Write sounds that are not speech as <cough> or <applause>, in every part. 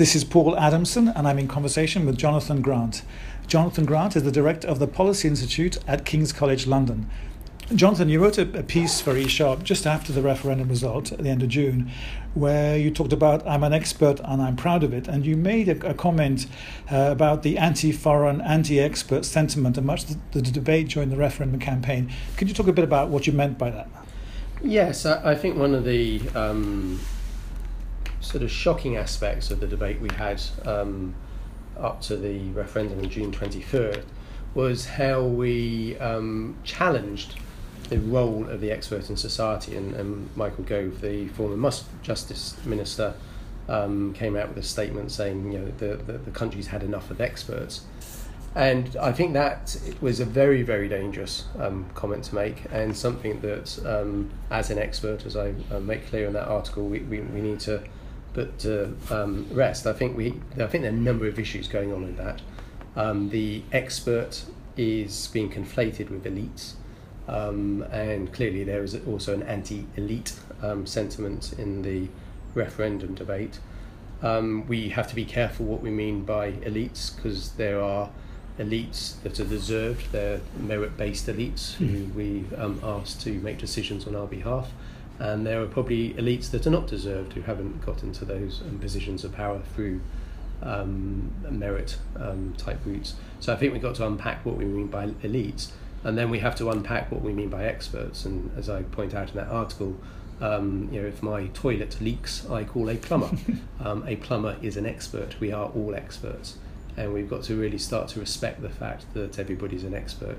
This is Paul Adamson, and I'm in conversation with Jonathan Grant. Jonathan Grant is the director of the Policy Institute at King's College London. Jonathan, you wrote a, piece for eSharp just after the referendum result at the end of June, where you talked about I'm an expert and I'm proud of it, and you made a, a comment uh, about the anti-foreign, anti-expert sentiment and much the, the, debate during the referendum campaign. Could you talk a bit about what you meant by that? Yes, I, I think one of the um, sort of shocking aspects of the debate we had um, up to the referendum on June 23rd was how we um, challenged the role of the expert in society. And, and Michael Gove, the former Justice Minister, um, came out with a statement saying, you know, the, the, the country's had enough of experts. And I think that was a very, very dangerous um, comment to make, and something that, um, as an expert, as I uh, make clear in that article, we, we, we need to put to um, rest. I think we, I think there are a number of issues going on in that. Um, the expert is being conflated with elites. Um, and clearly there is also an anti-elite um, sentiment in the referendum debate. Um, we have to be careful what we mean by elites because there are elites that are deserved, they're merit-based elites who hmm. we um, ask to make decisions on our behalf, and there are probably elites that are not deserved who haven't got into those um, positions of power through um, merit type routes. So I think we've got to unpack what we mean by elites and then we have to unpack what we mean by experts. And as I point out in that article, um, you know, if my toilet leaks, I call a plumber. <laughs> um, a plumber is an expert. We are all experts, and we've got to really start to respect the fact that everybody's an expert.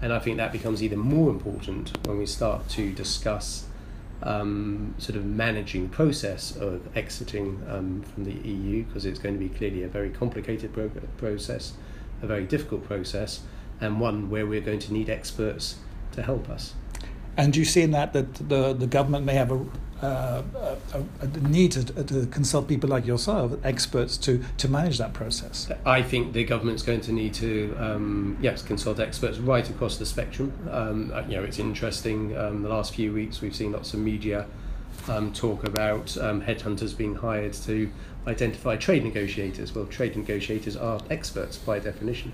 And I think that becomes even more important when we start to discuss um, sort of managing process of exiting um, from the EU, because it's going to be clearly a very complicated pro- process, a very difficult process and one where we're going to need experts to help us. And do you see in that that the, the government may have a, uh, a, a need to, to, consult people like yourself, experts, to, to manage that process? I think the government's going to need to, um, yes, consult experts right across the spectrum. Um, uh, you know, it's interesting. Um, the last few weeks, we've seen lots of media um, talk about um, headhunters being hired to identify trade negotiators. Well, trade negotiators are experts by definition.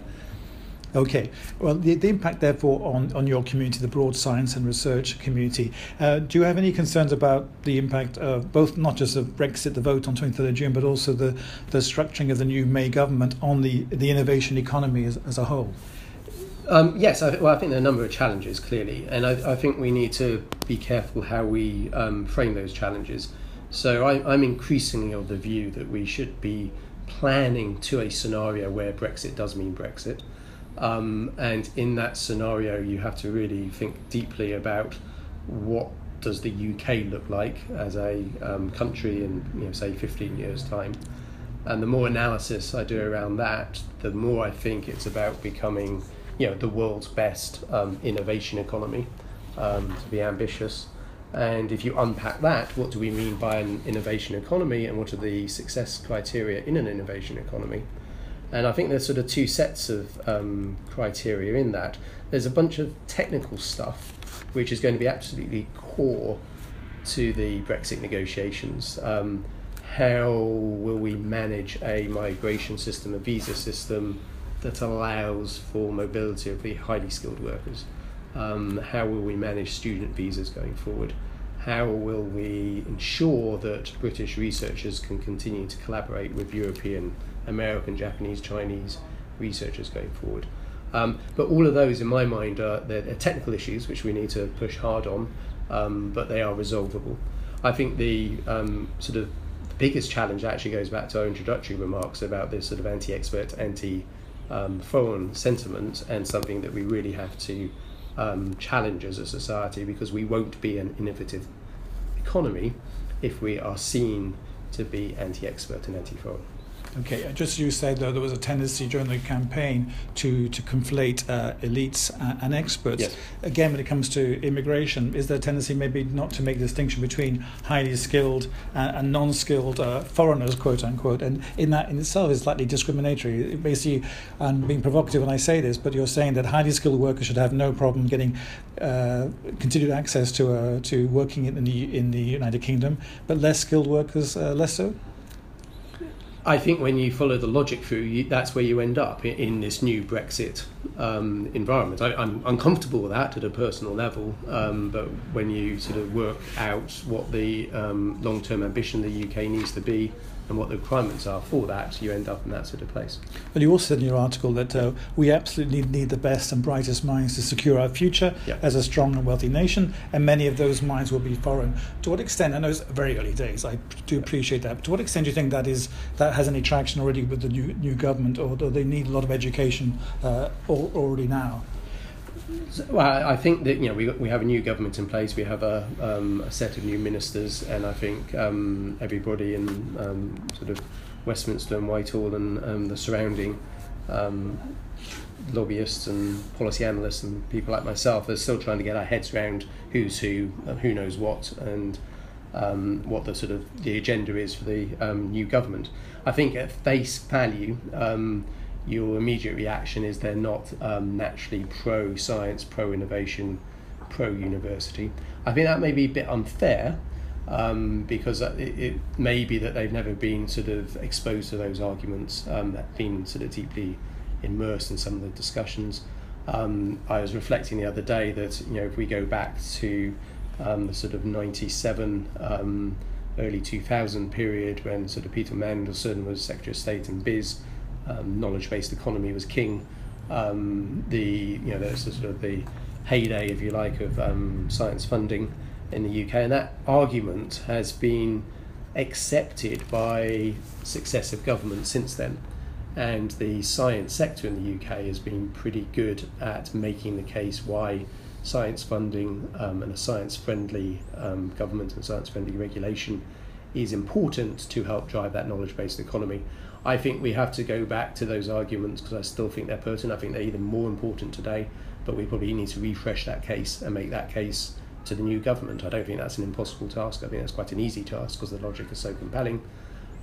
Okay. Well, the, the impact, therefore, on, on your community, the broad science and research community, uh, do you have any concerns about the impact of both not just of Brexit, the vote on 23rd of June, but also the, the structuring of the new May government on the, the innovation economy as, as a whole? Um, yes, I, well, I think there are a number of challenges, clearly, and I, I think we need to be careful how we um, frame those challenges. So I, I'm increasingly of the view that we should be planning to a scenario where Brexit does mean Brexit. Um, and in that scenario, you have to really think deeply about what does the UK look like as a um, country in, you know, say, 15 years' time. And the more analysis I do around that, the more I think it's about becoming, you know, the world's best um, innovation economy, um, to be ambitious. And if you unpack that, what do we mean by an innovation economy and what are the success criteria in an innovation economy? And I think there's sort of two sets of um, criteria in that. There's a bunch of technical stuff which is going to be absolutely core to the Brexit negotiations. Um, how will we manage a migration system, a visa system that allows for mobility of the highly skilled workers? Um, how will we manage student visas going forward? How will we ensure that British researchers can continue to collaborate with European American, Japanese, Chinese researchers going forward. Um, but all of those, in my mind, are they're, they're, technical issues which we need to push hard on, um, but they are resolvable. I think the um, sort of the biggest challenge actually goes back to our introductory remarks about this sort of anti-expert, anti-foreign um, sentiment, and something that we really have to um, challenge as a society because we won't be an innovative economy if we are seen to be anti-expert and anti-foreign. Okay, just as you said, though, there was a tendency during the campaign to, to conflate uh, elites and experts. Yes. Again, when it comes to immigration, is there a tendency maybe not to make a distinction between highly skilled and, and non skilled uh, foreigners, quote unquote? And in that in itself is slightly discriminatory. Basically, I'm being provocative when I say this, but you're saying that highly skilled workers should have no problem getting uh, continued access to, uh, to working in the, in the United Kingdom, but less skilled workers uh, less so? I think when you follow the logic through, you, that's where you end up in, in this new Brexit um, environment. I, am uncomfortable with that at a personal level, um, but when you sort of work out what the um, long term ambition the UK needs to be and what the requirements are for that, you end up in that sort of place. Well, you also said in your article that uh, we absolutely need the best and brightest minds to secure our future yeah. as a strong and wealthy nation, and many of those minds will be foreign. To what extent? I know it's very early days. I do appreciate that. But to what extent do you think that is that has any traction already with the new new government, or do they need a lot of education uh, already now? Well, I think that you know we we have a new government in place. We have a, um, a set of new ministers, and I think um, everybody in um, sort of Westminster and Whitehall and um, the surrounding um, lobbyists and policy analysts and people like myself are still trying to get our heads around who's who, and who knows what, and um, what the sort of the agenda is for the new government. I think at face value your immediate reaction is they're not um, naturally pro science, pro innovation, pro university. I think that may be a bit unfair um, because it, it, may be that they've never been sort of exposed to those arguments, um, that been sort of deeply immersed in some of the discussions. Um, I was reflecting the other day that you know if we go back to um, the sort of 97 um, early 2000 period when sort of Peter Mandelson was Secretary of State and BIS um, knowledge-based economy was king. Um, the you know there's sort of the heyday, if you like, of um, science funding in the UK, and that argument has been accepted by successive governments since then. And the science sector in the UK has been pretty good at making the case why science funding um, and a science friendly um, government and science friendly regulation is important to help drive that knowledge based economy. I think we have to go back to those arguments because I still think they're pertinent. I think they're even more important today, but we probably need to refresh that case and make that case to the new government. I don't think that's an impossible task. I think that's quite an easy task because the logic is so compelling.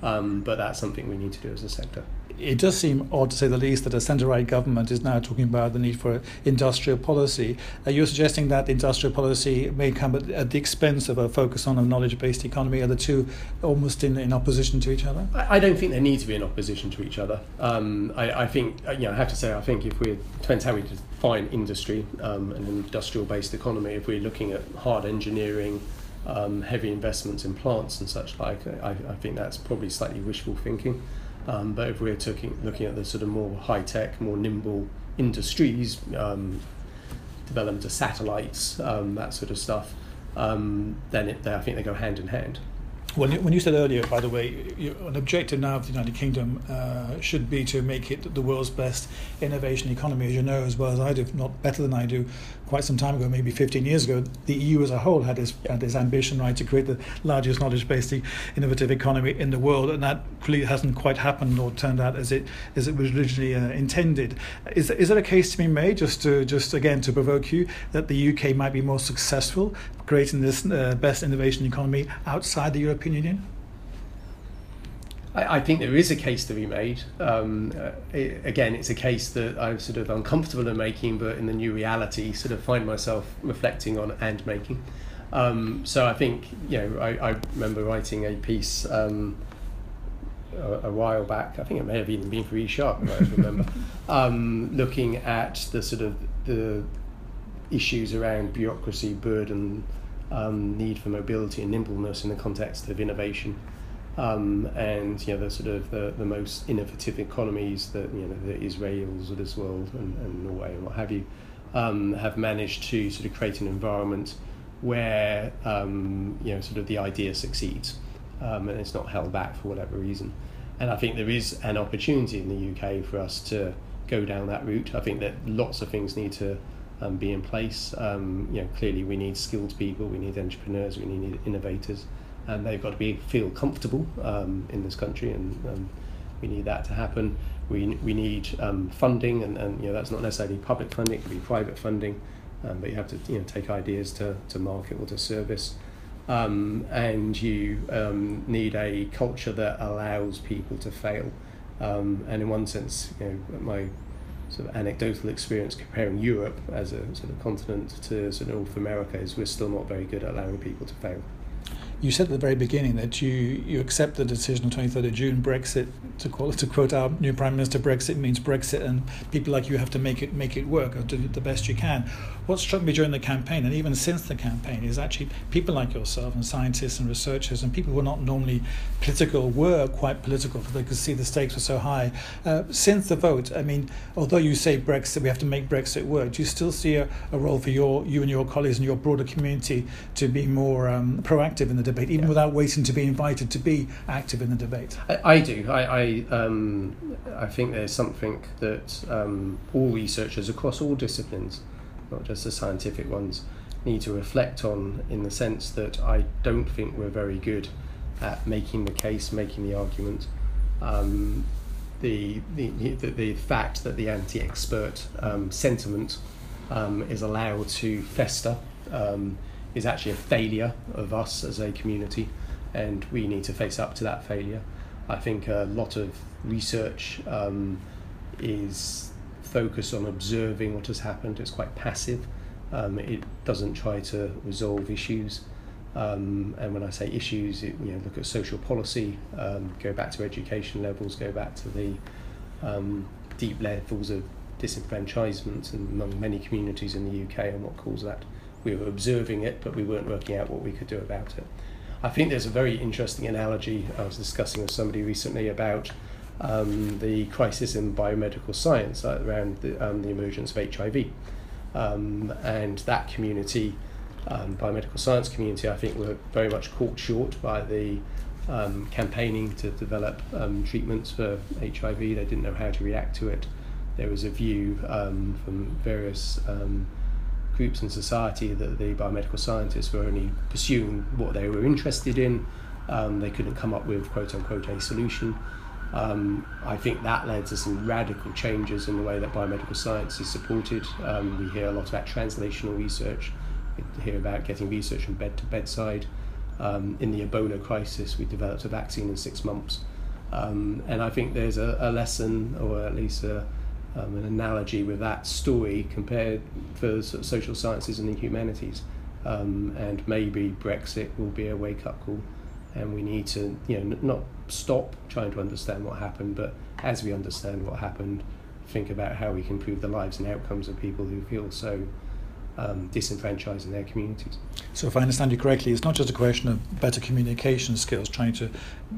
Um, but that's something we need to do as a sector it does seem odd, to say the least, that a centre-right government is now talking about the need for industrial policy. Are you suggesting that industrial policy may come at, at the expense of a focus on a knowledge-based economy? Are the two almost in, in opposition to each other? I, don't think they need to be in opposition to each other. Um, I, I, think, uh, you know, I have to say, I think if we depends how we define industry, um, an industrial-based economy. If we're looking at hard engineering, um, heavy investments in plants and such like, I, I think that's probably slightly wishful thinking. Um, but if we're talking, looking at the sort of more high tech, more nimble industries, um, development of satellites, um, that sort of stuff, um, then it, I think they go hand in hand. When you, when you said earlier, by the way, you, an objective now of the United Kingdom uh, should be to make it the world's best innovation economy, as you know as well as I do, not better than I do. Quite some time ago, maybe 15 years ago, the EU as a whole had this, had this ambition, right, to create the largest knowledge-based innovative economy in the world, and that clearly hasn't quite happened or turned out as it as it was originally uh, intended. Is is there a case to be made, just to just again to provoke you, that the UK might be more successful creating this uh, best innovation economy outside the European Union? I, I think there is a case to be made. Um, uh, it, again, it's a case that I'm sort of uncomfortable in making, but in the new reality, sort of find myself reflecting on and making. Um, so I think, you know, I, I remember writing a piece um, a, a, while back. I think it may have even been for eSharp, I remember, <laughs> um, looking at the sort of the issues around bureaucracy, burden, um, need for mobility and nimbleness in the context of innovation. Um, and you know the sort of the, the most innovative economies that you know the Israels of this world and, and Norway and what have you um, have managed to sort of create an environment where um, you know sort of the idea succeeds um, and it's not held back for whatever reason. And I think there is an opportunity in the UK for us to go down that route. I think that lots of things need to um, be in place. Um, you know, clearly we need skilled people, we need entrepreneurs, we need innovators, and they've got to be feel comfortable um, in this country, and um, we need that to happen. We, we need um, funding, and, and you know that's not necessarily public funding; it could be private funding, um, but you have to you know take ideas to, to market or to service. And you need a culture that allows people to fail. And in one sense, you know, my sort of anecdotal experience comparing Europe as a sort of continent to sort of North America is we're still not very good at allowing people to fail. You said at the very beginning that you, you accept the decision of 23rd of June, Brexit, to, call, to quote our new Prime Minister, Brexit means Brexit, and people like you have to make it make it work or do the best you can. What struck me during the campaign, and even since the campaign, is actually people like yourself and scientists and researchers and people who are not normally political were quite political because they could see the stakes were so high. Uh, since the vote, I mean, although you say Brexit, we have to make Brexit work, do you still see a, a role for your you and your colleagues and your broader community to be more um, proactive in the debate, even yeah. without waiting to be invited to be active in the debate? I, I do. I I, um, I think there's something that um, all researchers across all disciplines, not just the scientific ones, need to reflect on in the sense that I don't think we're very good at making the case, making the argument. Um, the, the, the, the fact that the anti expert um, sentiment um, is allowed to fester um, is actually a failure of us as a community, and we need to face up to that failure. I think a lot of research um, is focused on observing what has happened. It's quite passive. Um, it doesn't try to resolve issues. Um, and when I say issues, it, you know, look at social policy, um, go back to education levels, go back to the um, deep levels of disenfranchisement among many communities in the UK and what caused that. We were observing it, but we weren't working out what we could do about it. I think there's a very interesting analogy I was discussing with somebody recently about um, the crisis in biomedical science uh, around the, um, the emergence of HIV. Um, and that community, um, biomedical science community, I think were very much caught short by the um, campaigning to develop um, treatments for HIV. They didn't know how to react to it. There was a view from various groups in society that the biomedical scientists were only pursuing what they were interested in. Um, they couldn't come up with quote unquote a solution. Um, I think that led to some radical changes in the way that biomedical science is supported. Um, we hear a lot about translational research, we hear about getting research from bed to bedside. Um, in the Ebola crisis, we developed a vaccine in six months. Um, and I think there's a, a lesson, or at least a, um, an analogy with that story compared for sort of social sciences and the humanities. Um, and maybe Brexit will be a wake up call, and we need to, you know, n- not stop trying to understand what happened, but as we understand what happened, think about how we can improve the lives and outcomes of people who feel so um, disenfranchised in their communities. So, if I understand you correctly, it's not just a question of better communication skills, trying to,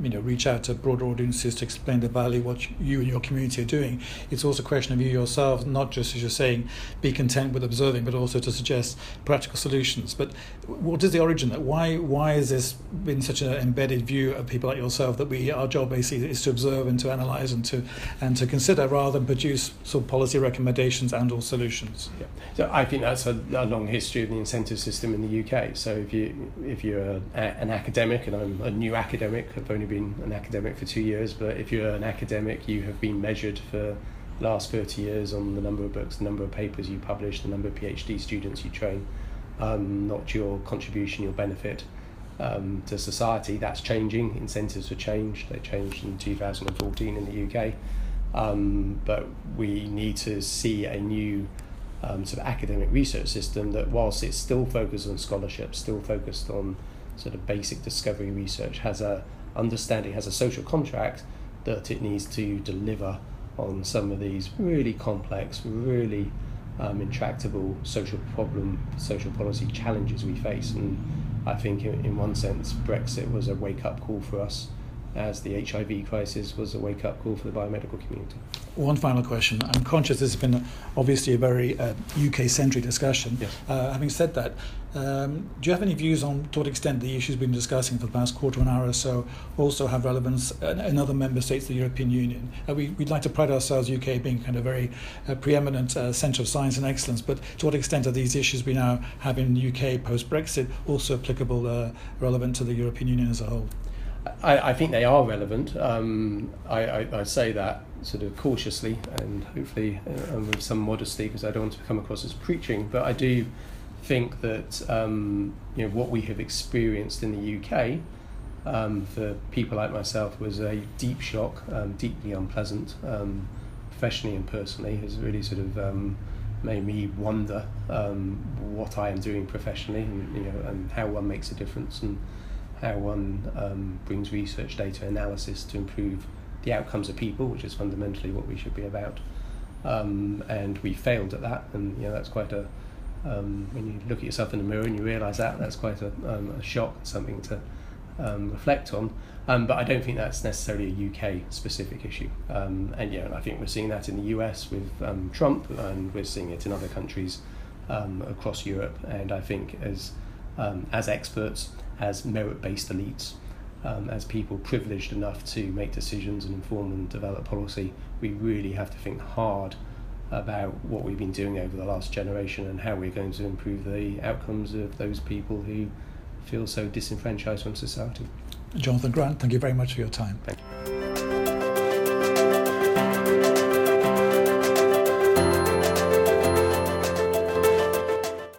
you know, reach out to broader audiences to explain the value what you and your community are doing. It's also a question of you yourself, not just as you're saying, be content with observing, but also to suggest practical solutions. But what is the origin? That Why why has this been such an embedded view of people like yourself that we our job basically is to observe and to analyze and to and to consider rather than produce sort of policy recommendations and or solutions? Yeah. So I think that's a a long history of the incentive system in the UK. So if you if you're an academic, and I'm a new academic, I've only been an academic for two years, but if you're an academic, you have been measured for last 30 years on the number of books, the number of papers you publish, the number of PhD students you train, um, not your contribution, your benefit. Um, to society, that's changing. Incentives have changed. They changed in 2014 in the UK, um, but we need to see a new um, sort of academic research system that, whilst it's still focused on scholarship, still focused on sort of basic discovery research, has a understanding, has a social contract that it needs to deliver on some of these really complex, really um, intractable social problem, social policy challenges we face. And I think, in, in one sense, Brexit was a wake up call for us as the HIV crisis was a wake up call for the biomedical community. One final question. I'm conscious this has been obviously a very uh, UK centric discussion. Yes. Uh, having said that, um, do you have any views on to what extent the issues we've been discussing for the past quarter of an hour or so also have relevance in other member states of the European Union? Uh, we, would like to pride ourselves, UK, being kind of very uh, preeminent uh, centre of science and excellence, but to what extent are these issues we now have in the UK post Brexit also applicable, uh, relevant to the European Union as a whole? I, I think they are relevant. Um, I, I, I, say that sort of cautiously and hopefully uh, with some modesty because I don't want to come across as preaching, but I do think that um, you know what we have experienced in the UK um, for people like myself was a deep shock, um, deeply unpleasant, um, professionally and personally, has really sort of um, made me wonder what I am doing professionally and you know and how one makes a difference and how one um, brings research data analysis to improve the outcomes of people, which is fundamentally what we should be about. Um, and we failed at that, and you know that's quite a um, when you look at yourself in the mirror and you realise that that's quite a, um, a shock, something to um, reflect on. Um, but I don't think that's necessarily a UK specific issue. And yeah, I think we're seeing that in the US with um, Trump, and we're seeing it in other countries across Europe. And I think as as experts, as merit based elites, um, as people privileged enough to make decisions and inform and develop policy, we really have to think hard about what we've been doing over the last generation and how we're going to improve the outcomes of those people who feel so disenfranchised from society. Jonathan Grant, thank you very much for your time. Thank you.